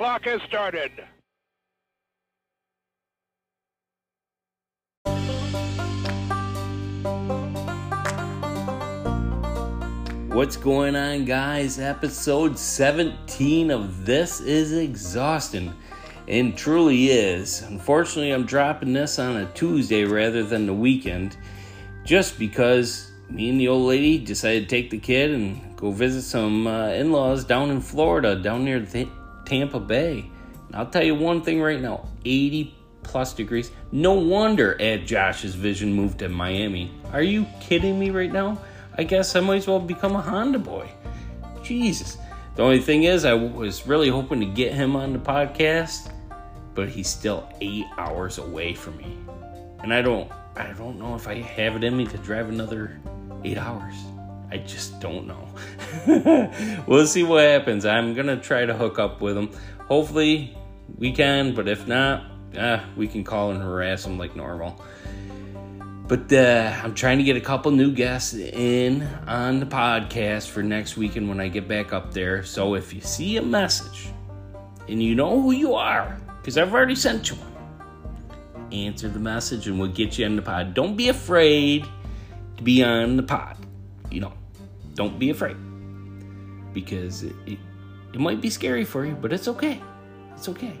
Clock has started. What's going on, guys? Episode 17 of This is Exhausting. And truly is. Unfortunately, I'm dropping this on a Tuesday rather than the weekend just because me and the old lady decided to take the kid and go visit some uh, in laws down in Florida, down near Th- Tampa Bay. And I'll tell you one thing right now 80 plus degrees. No wonder Ed Josh's vision moved to Miami. Are you kidding me right now? I guess I might as well become a Honda boy. Jesus. The only thing is, I was really hoping to get him on the podcast, but he's still eight hours away from me, and I don't, I don't know if I have it in me to drive another eight hours. I just don't know. we'll see what happens. I'm gonna try to hook up with him. Hopefully, we can, but if not, uh, we can call and harass him like normal. But uh, I'm trying to get a couple new guests in on the podcast for next weekend when I get back up there. So if you see a message and you know who you are, because I've already sent you one, answer the message and we'll get you in the pod. Don't be afraid to be on the pod. You know, don't be afraid because it, it, it might be scary for you, but it's okay. It's okay.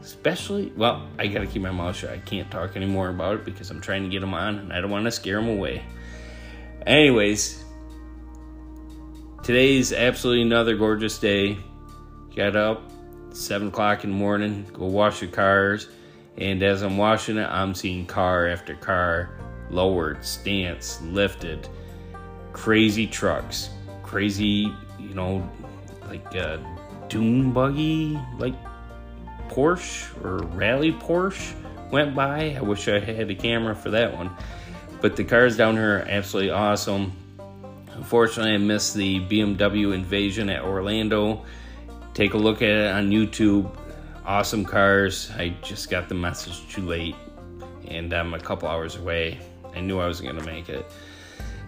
Especially, well, I gotta keep my mouth shut. I can't talk anymore about it because I'm trying to get them on and I don't want to scare them away. Anyways, today's absolutely another gorgeous day. Got up, 7 o'clock in the morning, go wash the cars, and as I'm washing it, I'm seeing car after car lowered, stance, lifted, crazy trucks, crazy, you know, like a dune buggy, like Porsche or Rally Porsche went by. I wish I had a camera for that one. But the cars down here are absolutely awesome. Unfortunately, I missed the BMW Invasion at Orlando. Take a look at it on YouTube. Awesome cars. I just got the message too late, and I'm a couple hours away. I knew I wasn't going to make it.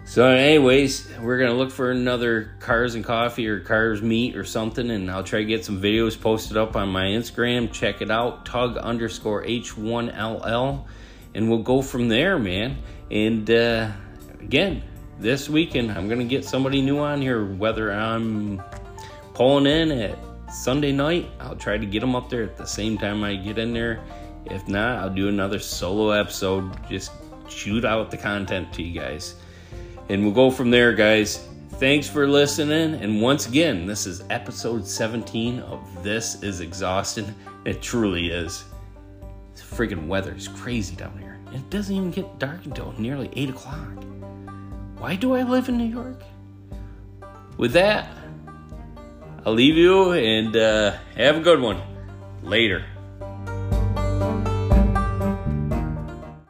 So, anyways, we're gonna look for another cars and coffee or cars meet or something, and I'll try to get some videos posted up on my Instagram. Check it out, tug underscore h1ll, and we'll go from there, man. And uh, again, this weekend I'm gonna get somebody new on here. Whether I'm pulling in at Sunday night, I'll try to get them up there at the same time I get in there. If not, I'll do another solo episode. Just shoot out the content to you guys. And we'll go from there, guys. Thanks for listening. And once again, this is episode 17 of This is Exhausting. It truly is. The freaking weather is crazy down here. It doesn't even get dark until nearly 8 o'clock. Why do I live in New York? With that, I'll leave you and uh, have a good one. Later.